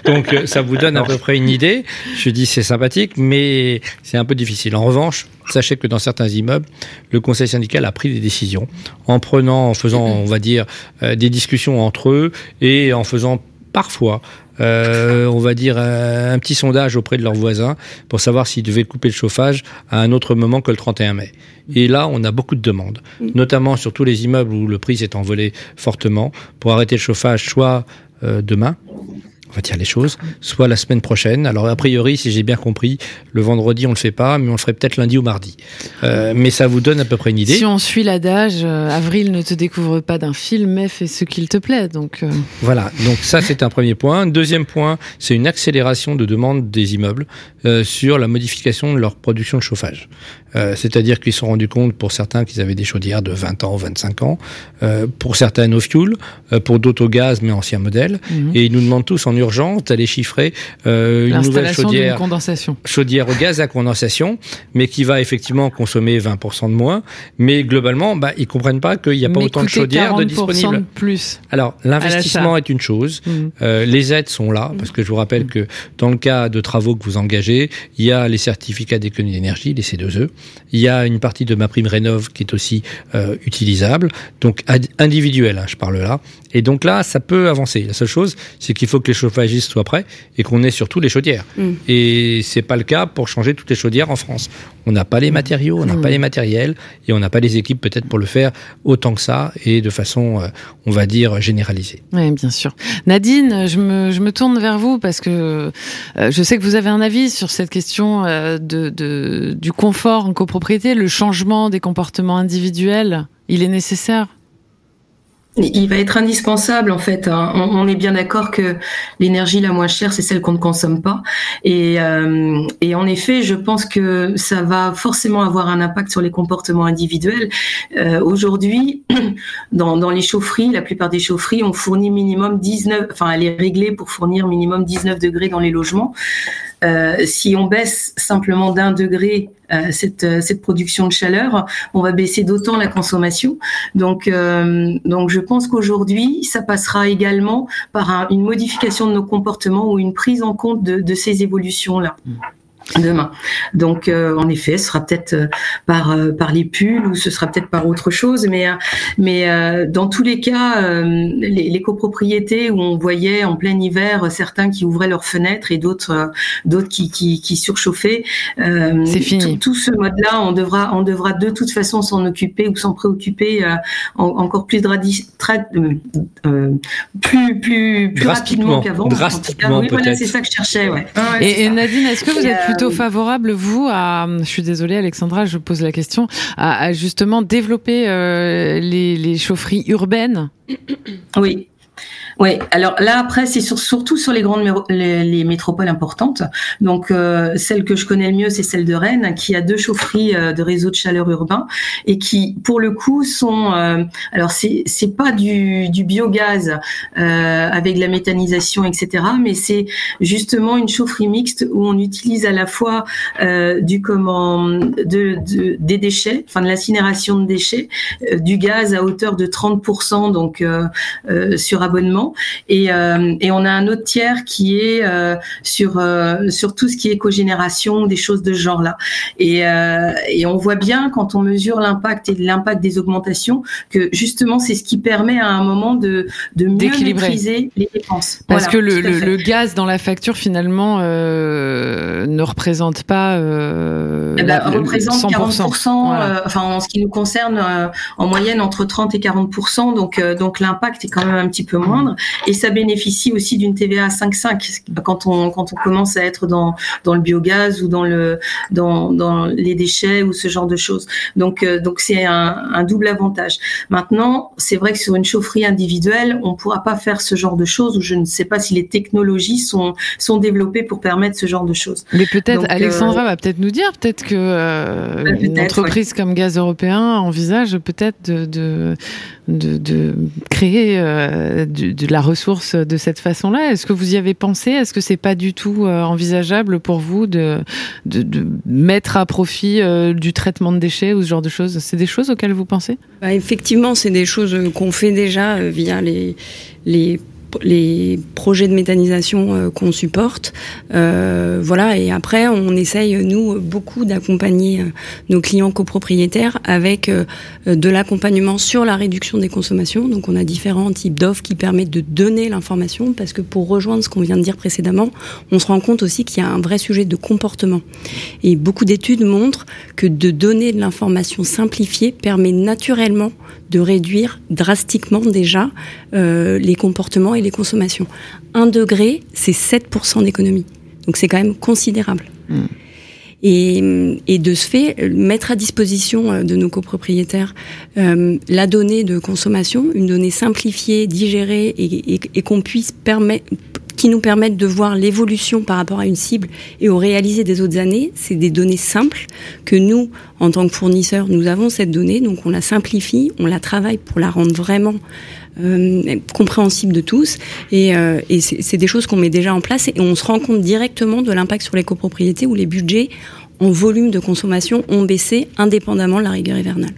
Donc euh, ça vous donne à peu près une idée. Je lui dis, c'est sympathique, mais c'est un peu difficile. En revanche, sachez que dans certains immeubles, le conseil syndical a pris des décisions en prenant, en faisant, on va dire, euh, des discussions entre eux et en faisant parfois euh, on va dire, un, petit sondage auprès de leurs voisins pour savoir s'ils devaient couper le chauffage à un autre moment que le 31 mai. Et là, on a beaucoup de demandes, notamment sur tous les immeubles où le prix s'est envolé fortement, pour arrêter le chauffage soit euh, demain, on va dire les choses, soit la semaine prochaine. Alors a priori, si j'ai bien compris, le vendredi on le fait pas, mais on le ferait peut-être lundi ou mardi. Euh, mais ça vous donne à peu près une idée. Si on suit l'adage, euh, avril ne te découvre pas d'un film, mais fais ce qu'il te plaît. Donc euh. voilà. Donc ça c'est un premier point. Deuxième point, c'est une accélération de demande des immeubles sur la modification de leur production de chauffage. C'est-à-dire qu'ils se sont rendus compte pour certains qu'ils avaient des chaudières de 20 ans, 25 ans, pour certains au fuel, pour d'autres au gaz mais ancien modèle, mhm. et ils nous demandent tous en urgence d'aller chiffrer euh, une nouvelle chaudière, condensation. chaudière au gaz à condensation, mais qui va effectivement consommer 20% de moins. Mais globalement, bah, ils comprennent pas qu'il n'y a pas autant de chaudières de disponibles. plus. Alors l'investissement est une chose, mmh. euh, les aides sont là parce que je vous rappelle mmh. que dans le cas de travaux que vous engagez, il y a les certificats d'économie d'énergie, les C2E, il y a une partie de ma prime rénov qui est aussi euh, utilisable, donc individuelle, hein, je parle là. Et donc là, ça peut avancer. La seule chose, c'est qu'il faut que les chauffagistes soient prêts et qu'on ait surtout les chaudières. Mm. Et c'est pas le cas pour changer toutes les chaudières en France. On n'a pas les matériaux, on n'a pas mm. les matériels et on n'a pas les équipes peut-être pour le faire autant que ça et de façon, euh, on va dire, généralisée. Oui, bien sûr. Nadine, je me, je me tourne vers vous parce que euh, je sais que vous avez un avis sur cette question euh, de, de, du confort en copropriété, le changement des comportements individuels. Il est nécessaire il va être indispensable en fait. Hein. On, est bien d'accord que l'énergie la moins chère, c'est celle qu'on ne consomme pas. Et, euh, et, en effet, je pense que ça va forcément avoir un impact sur les comportements individuels. Euh, Aujourd'hui, dans, dans, les chaufferies, la plupart des chaufferies, on fournit minimum 19, enfin elle est réglée pour fournir minimum 19 degrés dans les logements. Euh, si on baisse simplement d'un degré euh, cette, euh, cette, production de chaleur, on va baisser d'autant la consommation. Donc, donc je pense qu'aujourd'hui, ça passera également par une modification de nos comportements ou une prise en compte de, de ces évolutions-là. Demain. Donc, euh, en effet, ce sera peut-être euh, par euh, par les pulls ou ce sera peut-être par autre chose, mais mais dans tous les cas, les, les, copropriétés où on voyait en plein hiver certains qui ouvraient leurs fenêtres et d'autres d'autres qui, qui, qui surchauffaient. C'est fini. Tout, ce mode-là, on devra on devra de toute façon s'en occuper ou s'en préoccuper encore plus plus plus plus rapidement qu'avant. Drastiquement, oui, voilà, c'est ça que je cherchais. Ouais. et, et Nadine, est-ce que vous êtes plutôt favorable, vous, à, je suis désolée Alexandra, je pose la question, à, justement développer euh, les, les chaufferies urbaines Oui. Oui, alors là après c'est surtout sur les grandes les, métropoles importantes. Donc euh, celle que je connais le mieux c'est celle de Rennes qui a deux chaufferies euh, de réseau de chaleur urbain et qui pour le coup sont euh, alors c'est c'est pas du, du biogaz euh, avec la méthanisation etc. Mais c'est justement une chaufferie mixte où on utilise à la fois du comment de, de, des déchets, enfin de l'incinération de déchets, du gaz à hauteur de 30% donc sur abonnement euh, et, on a un autre tiers qui est euh, sur euh, sur tout ce qui est cogénération, des choses de ce genre-là. Et, et on voit bien quand on mesure l'impact et l'impact des augmentations que justement c'est ce qui permet à un moment de de mieux maîtriser les dépenses. Parce que le, le, gaz dans la facture finalement ne représente pas eh ben, représente 40%, enfin en ce qui nous concerne en moyenne entre 30 et 40%. Donc donc l'impact est quand même un petit peu moindre et ça bénéficie aussi d'une TVA à 5,5 quand on quand on commence à être dans dans le biogaz ou dans le dans dans les déchets ou ce genre de choses. Donc euh, donc c'est un, un, double avantage. Maintenant, c'est vrai que sur une chaufferie individuelle, on pourra pas faire ce genre de choses ou je ne sais pas si les technologies sont sont développées pour permettre ce genre de choses. Mais peut-être Alexandra euh, va peut-être nous dire peut-être que euh, bah, une entreprise comme Gaz Européen envisage peut-être de, de de, créer euh, de, la ressource de cette façon-là. Est-ce que vous y avez pensé? Est-ce que c'est pas du tout euh, envisageable pour vous de, de, mettre à profit euh, du traitement de déchets ou ce genre de choses? C'est des choses auxquelles vous pensez? Bah, Effectivement, c'est des choses qu'on fait déjà via les les projets de méthanisation euh, qu'on supporte. Euh, voilà, et après, on essaye, nous, beaucoup d'accompagner euh, nos clients copropriétaires avec de l'accompagnement sur la réduction des consommations. Donc, on a différents types d'offres qui permettent de donner l'information, parce que pour rejoindre ce qu'on vient de dire précédemment, on se rend compte aussi qu'il y a un vrai sujet de comportement. Et beaucoup d'études montrent que de donner de l'information simplifiée permet naturellement de réduire drastiquement déjà les comportements et les consommations. 1 degré, c'est 7% d'économie. Donc c'est quand même considérable. Mm. Et, et, de ce fait, mettre à disposition euh, de nos copropriétaires euh, la donnée de consommation, une donnée simplifiée, digérée et, et, et qu'on puisse permettre qui nous permettent de voir l'évolution par rapport à une cible et au réalisé des autres années. C'est des données simples que nous, en tant que fournisseurs, nous avons cette donnée, donc on la simplifie, on la travaille pour la rendre vraiment compréhensible de tous. Et, euh, et c'est des choses qu'on met déjà en place et on se rend compte directement de l'impact sur les copropriétés où les budgets en volume de consommation ont baissé indépendamment de la rigueur hivernale.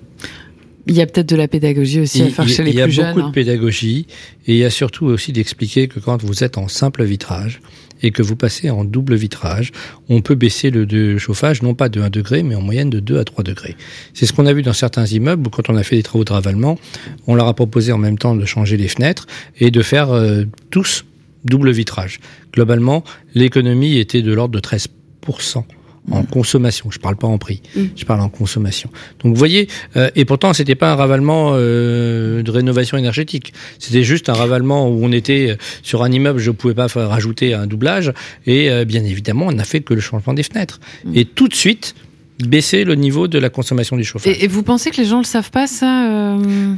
Il y a peut-être de la pédagogie aussi à faire chez les plus jeunes. Il y a beaucoup de hein. pédagogie et il y a surtout aussi d'expliquer que quand vous êtes en simple vitrage et que vous passez en double vitrage, on peut baisser le chauffage non pas de 1 degré mais en moyenne de 2 à 3 degrés. C'est ce qu'on a vu dans certains immeubles où quand on a fait des travaux de ravalement, on leur a proposé en même temps de changer les fenêtres et de faire euh, tous double vitrage. Globalement, l'économie était de l'ordre de 13 en consommation. Je parle pas en prix, mm. je parle en consommation. Donc vous voyez, euh, et pourtant c'était pas un ravalement euh, de rénovation énergétique. C'était juste un ravalement où on était sur un immeuble, je pouvais pas rajouter un doublage, et euh, bien évidemment on n'a fait que le changement des fenêtres. Mm. Et tout de suite, baisser le niveau de la consommation du chauffage. Et, vous pensez que les gens le savent pas ça euh...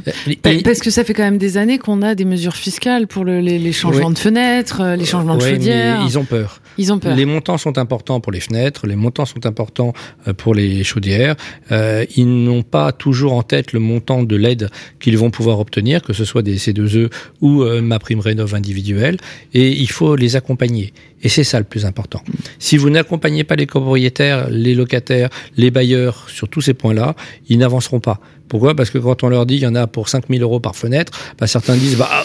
Parce que ça fait quand même des années qu'on a des mesures fiscales pour le, les, les, changements de fenêtres, euh, les changements de chaudières. ils ont peur. Ils ont peur. Les montants sont importants pour les fenêtres, les montants sont importants euh, pour les chaudières. Euh, ils n'ont pas toujours en tête le montant de l'aide qu'ils vont pouvoir obtenir, que ce soit des C2E ou euh, ma prime rénov individuelle, et il faut les accompagner. Et c'est ça le plus important. Si vous n'accompagnez pas les copropriétaires, les locataires, les bailleurs sur tous ces points-là, ils n'avanceront pas. Pourquoi? Parce que quand on leur dit il y en a pour 5000 euros par fenêtre, bah certains disent bah ah,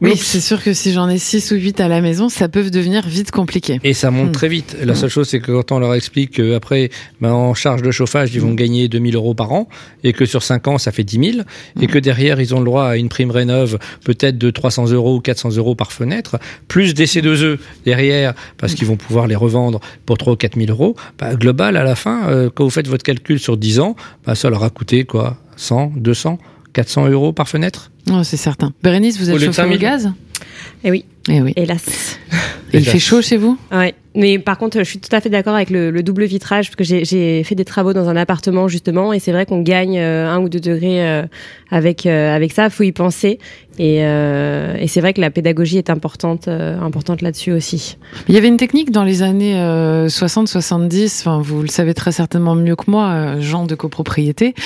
Oui, c'est sûr que si j'en ai 6 ou 8 à la maison, ça peut devenir vite compliqué. Et ça monte hmm. très vite. La seule chose, c'est que quand on leur explique qu'après, bah, en charge de chauffage, ils vont hmm. gagner 2000 euros par an, et que sur 5 ans, ça fait 10 000, et hmm. que derrière, ils ont le droit à une prime rénove peut-être de 300 euros ou 400 euros par fenêtre, plus des C2E derrière, parce qu'ils vont pouvoir les revendre pour 3 ou 4 000 euros, bah, global, à la fin, euh, quand vous faites votre calcul sur 10 ans, bah, ça leur a coûté quoi 100, 200, 400 euros par fenêtre? Oh, C'est certain. Bérénice, vous êtes chauffé au gaz? Eh oui. Eh oui. Hélas. il fait chaud chez vous? Ouais. Mais par contre, je suis tout à fait d'accord avec le, double vitrage, parce que j'ai fait des travaux dans un appartement, justement, et c'est vrai qu'on gagne euh, un ou deux degrés euh, avec, euh, avec ça. Il faut y penser. Et, et c'est vrai que la pédagogie est importante, importante là-dessus aussi. Il y avait une technique dans les années 60-70, enfin, vous le savez très certainement mieux que moi, Jean de copropriété,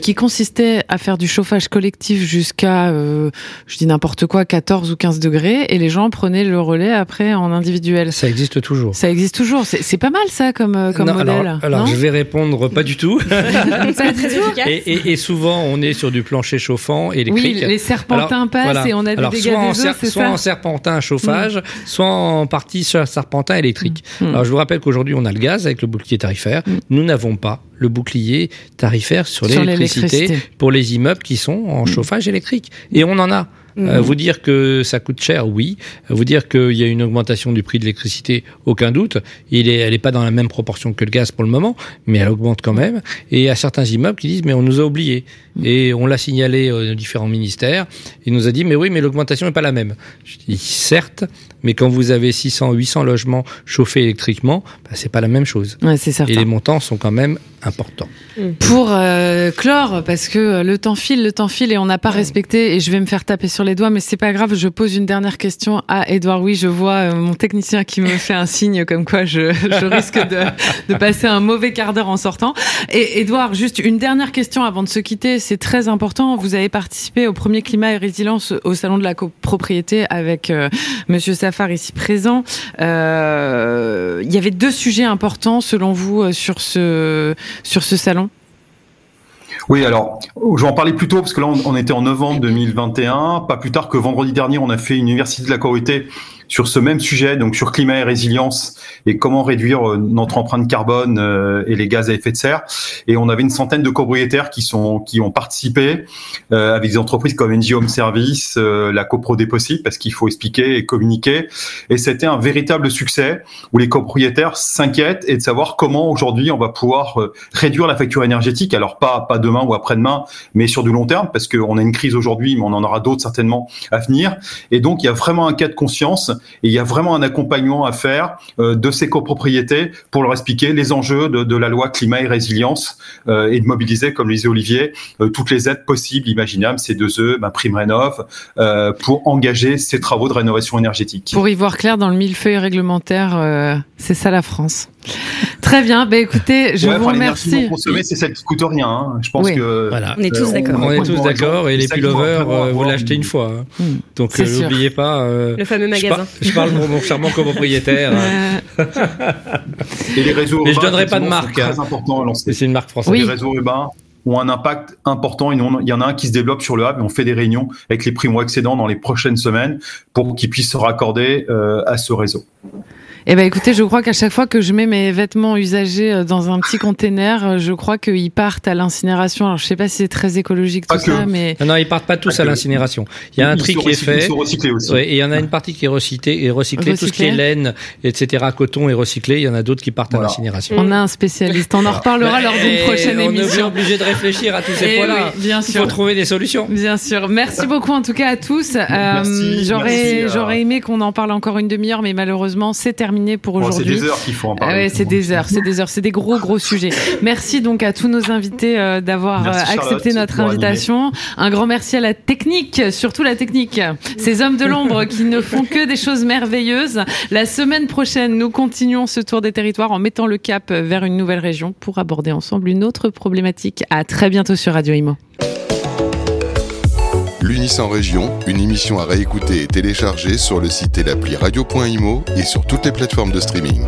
qui consistait à faire du chauffage collectif jusqu'à, je dis n'importe quoi, 14 ou 15 degrés, et les gens prenaient le relais après en individuel. Ça existe toujours. Ça existe toujours. C'est pas mal ça comme, euh, modèle. Alors, je vais répondre pas du tout. et, et, souvent, on est sur du plancher chauffant électrique. Oui, les serpentins passent et on a des dégâts soit en, soit en serpentin chauffage, mm. soit en partie sur serpentin électrique. Mm. Alors je vous rappelle qu'aujourd'hui, on a le gaz avec le bouclier tarifaire. Mm. Nous n'avons pas le bouclier tarifaire sur l'électricité pour les immeubles qui sont en chauffage électrique. Et on en a. Euh, mhm. vous dire que ça coûte cher, oui. Vous dire qu'il y a une augmentation du prix de l'électricité, aucun doute. Il est, elle n'est pas dans la même proportion que le gaz pour le moment, mais elle augmente quand même. Et il y a certains immeubles qui disent mais on nous a oubliés. Mhm. Et on l'a signalé aux différents ministères. Il nous a dit mais oui, mais l'augmentation n'est pas la même. Je dis certes, mais quand vous avez 600, 800 logements chauffés électriquement, bah, c'est pas la même chose. Ouais, c'est certain. Et les montants sont quand même importants. Mm. Pour euh, clore, parce que le temps file, le temps file et on n'a pas respecté, et je vais me faire taper sur les doigts, mais c'est pas grave, je pose une dernière question à Edouard. Oui, je vois euh, mon technicien qui me fait un signe comme quoi je, risque de, de, passer un mauvais quart d'heure en sortant. Et Edouard, juste une dernière question avant de se quitter, c'est très important. Vous avez participé au premier climat et résilience au salon de la copropriété avec euh, Monsieur Safar ici présent. Euh, il y avait deux sujets importants selon vous sur ce sur ce salon. Oui, alors, je vais en parler plus tôt parce que là, on, était en novembre 2021. Pas plus tard que vendredi dernier, on a fait une université de la Corité sur ce même sujet, donc sur climat et résilience et comment réduire notre empreinte carbone et les gaz à effet de serre. Et on avait une centaine de copropriétaires qui sont qui ont participé avec des entreprises comme NG Home Service, la CoPro des possibles, parce qu'il faut expliquer et communiquer. Et c'était un véritable succès où les copropriétaires s'inquiètent et de savoir comment aujourd'hui on va pouvoir réduire la facture énergétique. Alors pas pas demain ou après-demain, mais sur du long terme, parce qu'on a une crise aujourd'hui, mais on en aura d'autres certainement à venir. Et donc, il y a vraiment un cas de conscience et il y a vraiment un accompagnement à faire euh, de ces copropriétés pour leur expliquer les enjeux de, la loi climat et résilience euh, et de mobiliser, comme le disait Olivier, euh, toutes les aides possibles, imaginables, ces deux E, bah, prime rénov, pour engager ces travaux de rénovation énergétique. Pour y voir clair dans le millefeuille réglementaire, c'est ça la France. Très bien, bah écoutez, je vous remercie. c'est celle qui coûte rien. Hein. Je pense que voilà. on est tous d'accord. On, est tous d'accord et les pullovers, euh, vous l'achetez une fois. Hein. Hmm. Donc euh, n'oubliez pas. Euh, le fameux magasin. Je, parle pour mon charmant copropriétaire. et les réseaux. Mais je donnerai pas de marque. C'est très hein. important à lancer. C'est une marque française. Les réseaux urbains ont un impact important. Il y en a un qui se développe sur le hub et on fait des réunions avec les primo-accédants dans les prochaines semaines pour qu'ils puissent se raccorder à ce réseau. Eh ben écoutez, je crois qu'à chaque fois que je mets mes vêtements usagés euh, dans un petit container, euh, je crois qu'ils partent à l'incinération. Alors je sais pas si c'est très écologique tout ça, mais non, non, ils partent pas tous à l'incinération. Il y a un tri qui est fait. Ils sont recyclés aussi. et il y en a une partie qui est recyclée et recyclée. Tout ce qui est laine, etc., coton est recyclé. Il y en a d'autres qui partent à l'incinération. On a un spécialiste. On en reparlera lors d'une prochaine émission. On est obligé de réfléchir à tous ces eh points-là. bien sûr. Il faut trouver des solutions. Bien sûr. Merci beaucoup en tout cas à tous. Euh, j'aurais j'aurais aimé qu'on en parle encore une demi-heure, mais malheureusement c'est terminé pour aujourd'hui des heures qu'il faut en parler. c'est des heures, c'est des heures, c'est des gros gros sujets. Merci donc à tous nos invités euh, d'avoir euh, accepté notre invitation. Un grand merci à la technique, surtout la technique. Ces hommes de l'ombre qui ne font que des choses merveilleuses. La semaine prochaine, nous continuons ce tour des territoires en mettant le cap vers une nouvelle région pour aborder ensemble une autre problématique. À très bientôt sur Radio Imo. L'Unis en région, une émission à réécouter et télécharger sur le site et l'appli radio.imo et sur toutes les plateformes de streaming.